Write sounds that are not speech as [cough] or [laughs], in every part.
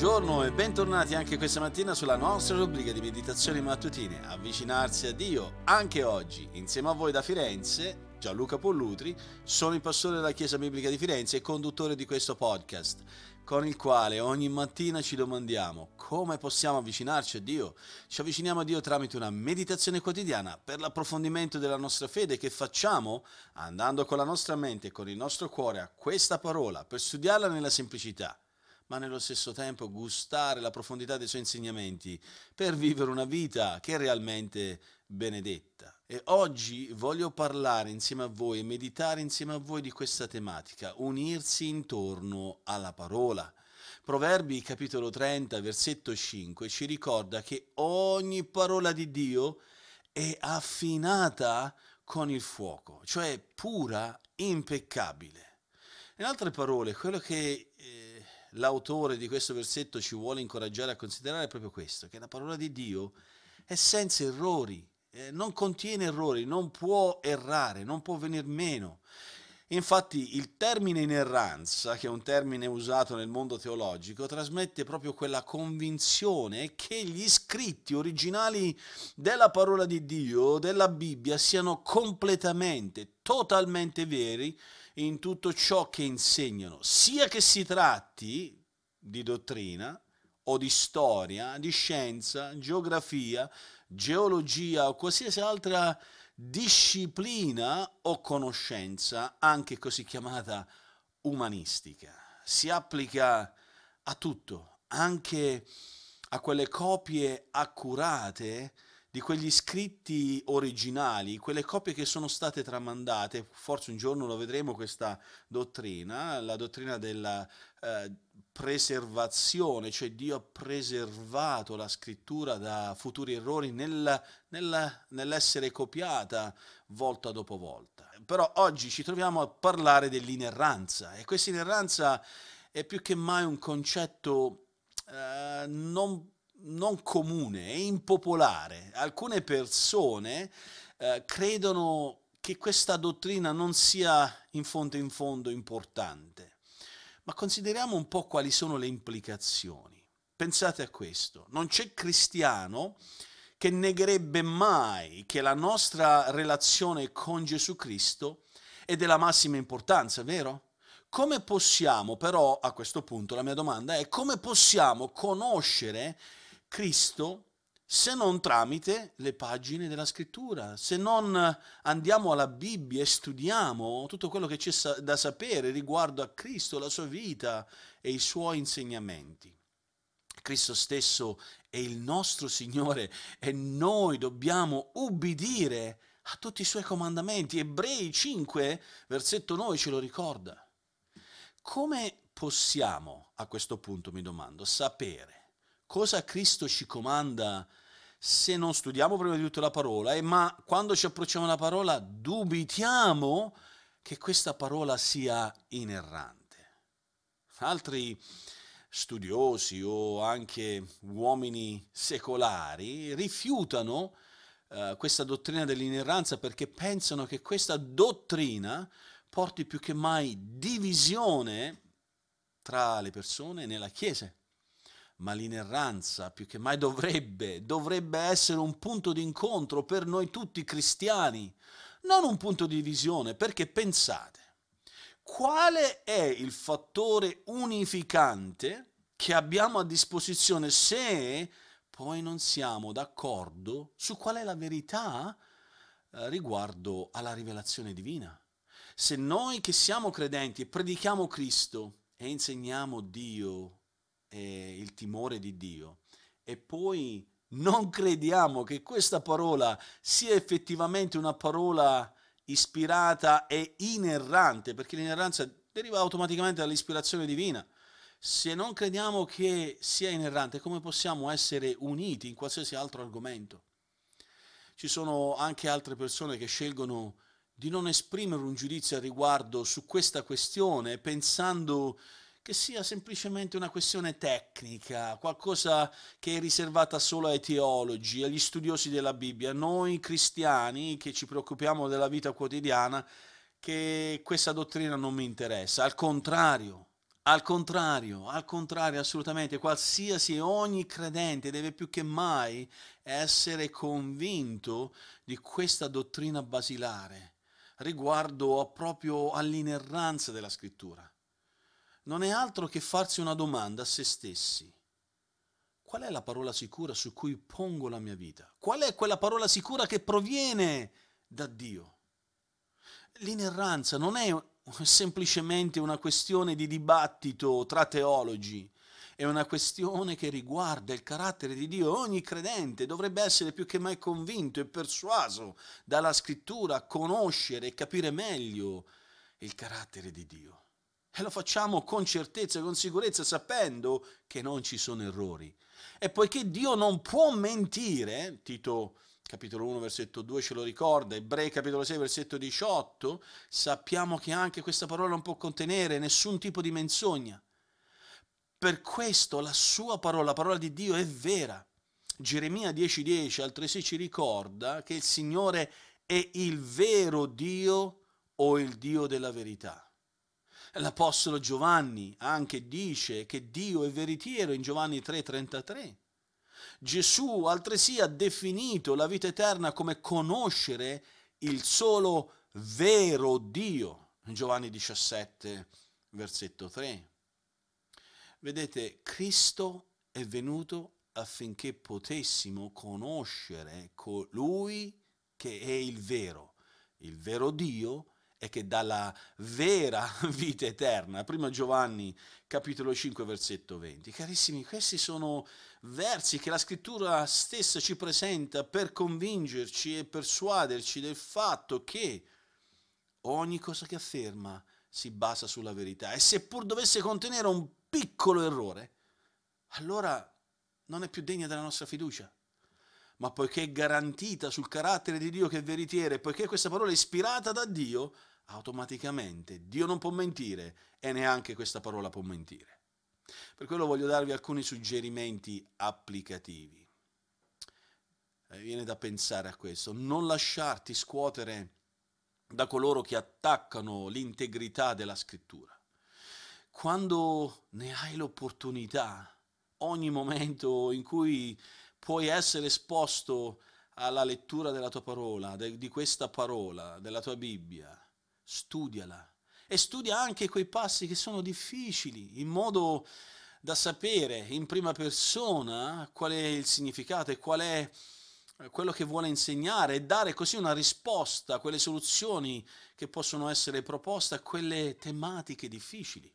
Buongiorno e bentornati anche questa mattina sulla nostra rubrica di meditazioni mattutine. Avvicinarsi a Dio anche oggi. Insieme a voi da Firenze, Gianluca Pollutri, sono il pastore della Chiesa Biblica di Firenze e conduttore di questo podcast, con il quale ogni mattina ci domandiamo come possiamo avvicinarci a Dio. Ci avviciniamo a Dio tramite una meditazione quotidiana per l'approfondimento della nostra fede che facciamo andando con la nostra mente e con il nostro cuore a questa parola per studiarla nella semplicità ma nello stesso tempo gustare la profondità dei suoi insegnamenti per vivere una vita che è realmente benedetta. E oggi voglio parlare insieme a voi e meditare insieme a voi di questa tematica, unirsi intorno alla parola. Proverbi capitolo 30, versetto 5 ci ricorda che ogni parola di Dio è affinata con il fuoco, cioè pura, impeccabile. In altre parole, quello che eh, l'autore di questo versetto ci vuole incoraggiare a considerare proprio questo, che la parola di Dio è senza errori, eh, non contiene errori, non può errare, non può venir meno. Infatti il termine inerranza, che è un termine usato nel mondo teologico, trasmette proprio quella convinzione che gli scritti originali della parola di Dio, della Bibbia, siano completamente, totalmente veri in tutto ciò che insegnano, sia che si tratti di dottrina o di storia, di scienza, geografia, geologia o qualsiasi altra disciplina o conoscenza, anche così chiamata umanistica. Si applica a tutto, anche a quelle copie accurate di quegli scritti originali, quelle copie che sono state tramandate, forse un giorno lo vedremo questa dottrina, la dottrina della eh, preservazione, cioè Dio ha preservato la scrittura da futuri errori nel, nel, nell'essere copiata volta dopo volta. Però oggi ci troviamo a parlare dell'inerranza e questa inerranza è più che mai un concetto eh, non non comune, è impopolare. Alcune persone eh, credono che questa dottrina non sia in fondo in fondo importante. Ma consideriamo un po' quali sono le implicazioni. Pensate a questo, non c'è cristiano che negherebbe mai che la nostra relazione con Gesù Cristo è della massima importanza, vero? Come possiamo però, a questo punto la mia domanda è, come possiamo conoscere Cristo se non tramite le pagine della scrittura, se non andiamo alla Bibbia e studiamo tutto quello che c'è da sapere riguardo a Cristo, la sua vita e i suoi insegnamenti. Cristo stesso è il nostro Signore e noi dobbiamo ubbidire a tutti i suoi comandamenti. Ebrei 5, versetto 9 ce lo ricorda. Come possiamo, a questo punto mi domando, sapere cosa Cristo ci comanda se non studiamo prima di tutto la parola, eh, ma quando ci approcciamo alla parola dubitiamo che questa parola sia inerrante. Altri studiosi o anche uomini secolari rifiutano eh, questa dottrina dell'inerranza perché pensano che questa dottrina porti più che mai divisione tra le persone nella Chiesa ma l'inerranza più che mai dovrebbe, dovrebbe essere un punto di incontro per noi tutti cristiani, non un punto di divisione, perché pensate, quale è il fattore unificante che abbiamo a disposizione se poi non siamo d'accordo su qual è la verità eh, riguardo alla rivelazione divina? Se noi che siamo credenti e predichiamo Cristo e insegniamo Dio eh, il timore di Dio e poi non crediamo che questa parola sia effettivamente una parola ispirata e inerrante, perché l'inerranza deriva automaticamente dall'ispirazione divina. Se non crediamo che sia inerrante, come possiamo essere uniti in qualsiasi altro argomento? Ci sono anche altre persone che scelgono di non esprimere un giudizio a riguardo su questa questione, pensando che sia semplicemente una questione tecnica, qualcosa che è riservata solo ai teologi, agli studiosi della Bibbia, noi cristiani che ci preoccupiamo della vita quotidiana, che questa dottrina non mi interessa. Al contrario, Al contrario, al contrario, assolutamente, qualsiasi e ogni credente deve più che mai essere convinto di questa dottrina basilare riguardo proprio all'inerranza della scrittura. Non è altro che farsi una domanda a se stessi. Qual è la parola sicura su cui pongo la mia vita? Qual è quella parola sicura che proviene da Dio? L'inerranza non è semplicemente una questione di dibattito tra teologi, è una questione che riguarda il carattere di Dio. Ogni credente dovrebbe essere più che mai convinto e persuaso dalla scrittura a conoscere e capire meglio il carattere di Dio. E lo facciamo con certezza, con sicurezza, sapendo che non ci sono errori. E poiché Dio non può mentire, Tito capitolo 1 versetto 2 ce lo ricorda, Ebrei capitolo 6 versetto 18, sappiamo che anche questa parola non può contenere nessun tipo di menzogna. Per questo la sua parola, la parola di Dio è vera. Geremia 10:10 10, altresì ci ricorda che il Signore è il vero Dio o il Dio della verità. L'Apostolo Giovanni anche dice che Dio è veritiero in Giovanni 3:33. Gesù altresì ha definito la vita eterna come conoscere il solo vero Dio. Giovanni 17, versetto 3. Vedete, Cristo è venuto affinché potessimo conoscere colui che è il vero, il vero Dio e che dà la vera [laughs] vita eterna. Prima Giovanni capitolo 5 versetto 20. Carissimi, questi sono versi che la scrittura stessa ci presenta per convincerci e persuaderci del fatto che ogni cosa che afferma si basa sulla verità e seppur dovesse contenere un piccolo errore, allora non è più degna della nostra fiducia. Ma poiché è garantita sul carattere di Dio che è veritiero e poiché questa parola è ispirata da Dio, automaticamente Dio non può mentire e neanche questa parola può mentire. Per quello voglio darvi alcuni suggerimenti applicativi. Eh, viene da pensare a questo, non lasciarti scuotere da coloro che attaccano l'integrità della scrittura quando ne hai l'opportunità, ogni momento in cui puoi essere esposto alla lettura della tua parola, de, di questa parola, della tua Bibbia, studiala e studia anche quei passi che sono difficili, in modo da sapere in prima persona qual è il significato e qual è quello che vuole insegnare e dare così una risposta a quelle soluzioni che possono essere proposte a quelle tematiche difficili.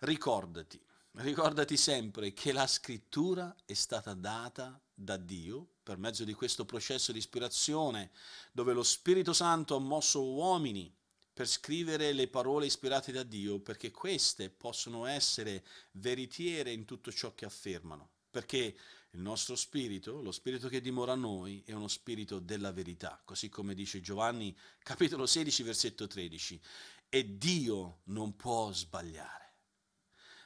Ricordati, ricordati sempre che la scrittura è stata data da Dio per mezzo di questo processo di ispirazione dove lo Spirito Santo ha mosso uomini per scrivere le parole ispirate da Dio perché queste possono essere veritiere in tutto ciò che affermano. Perché il nostro spirito, lo spirito che dimora a noi, è uno spirito della verità, così come dice Giovanni capitolo 16 versetto 13. E Dio non può sbagliare.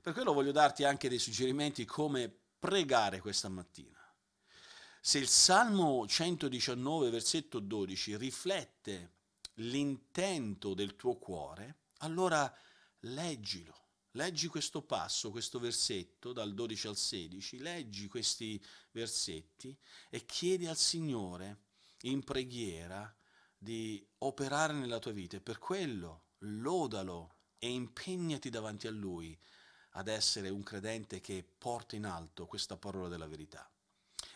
Per quello voglio darti anche dei suggerimenti come pregare questa mattina. Se il Salmo 119, versetto 12, riflette l'intento del tuo cuore, allora leggilo. Leggi questo passo, questo versetto dal 12 al 16, leggi questi versetti e chiedi al Signore in preghiera di operare nella tua vita e per quello lodalo e impegnati davanti a Lui ad essere un credente che porta in alto questa parola della verità.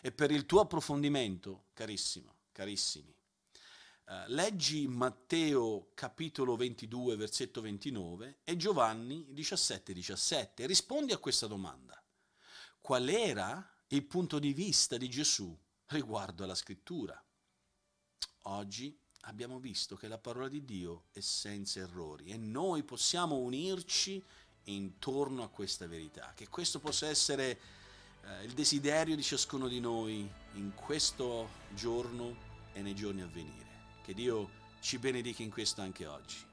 E per il tuo approfondimento, carissimo, carissimi, eh, leggi Matteo capitolo 22, versetto 29 e Giovanni 17, 17 e rispondi a questa domanda. Qual era il punto di vista di Gesù riguardo alla scrittura? Oggi abbiamo visto che la parola di Dio è senza errori e noi possiamo unirci intorno a questa verità. Che questo possa essere eh, il desiderio di ciascuno di noi in questo giorno e nei giorni a venire. Che Dio ci benedica in questo anche oggi.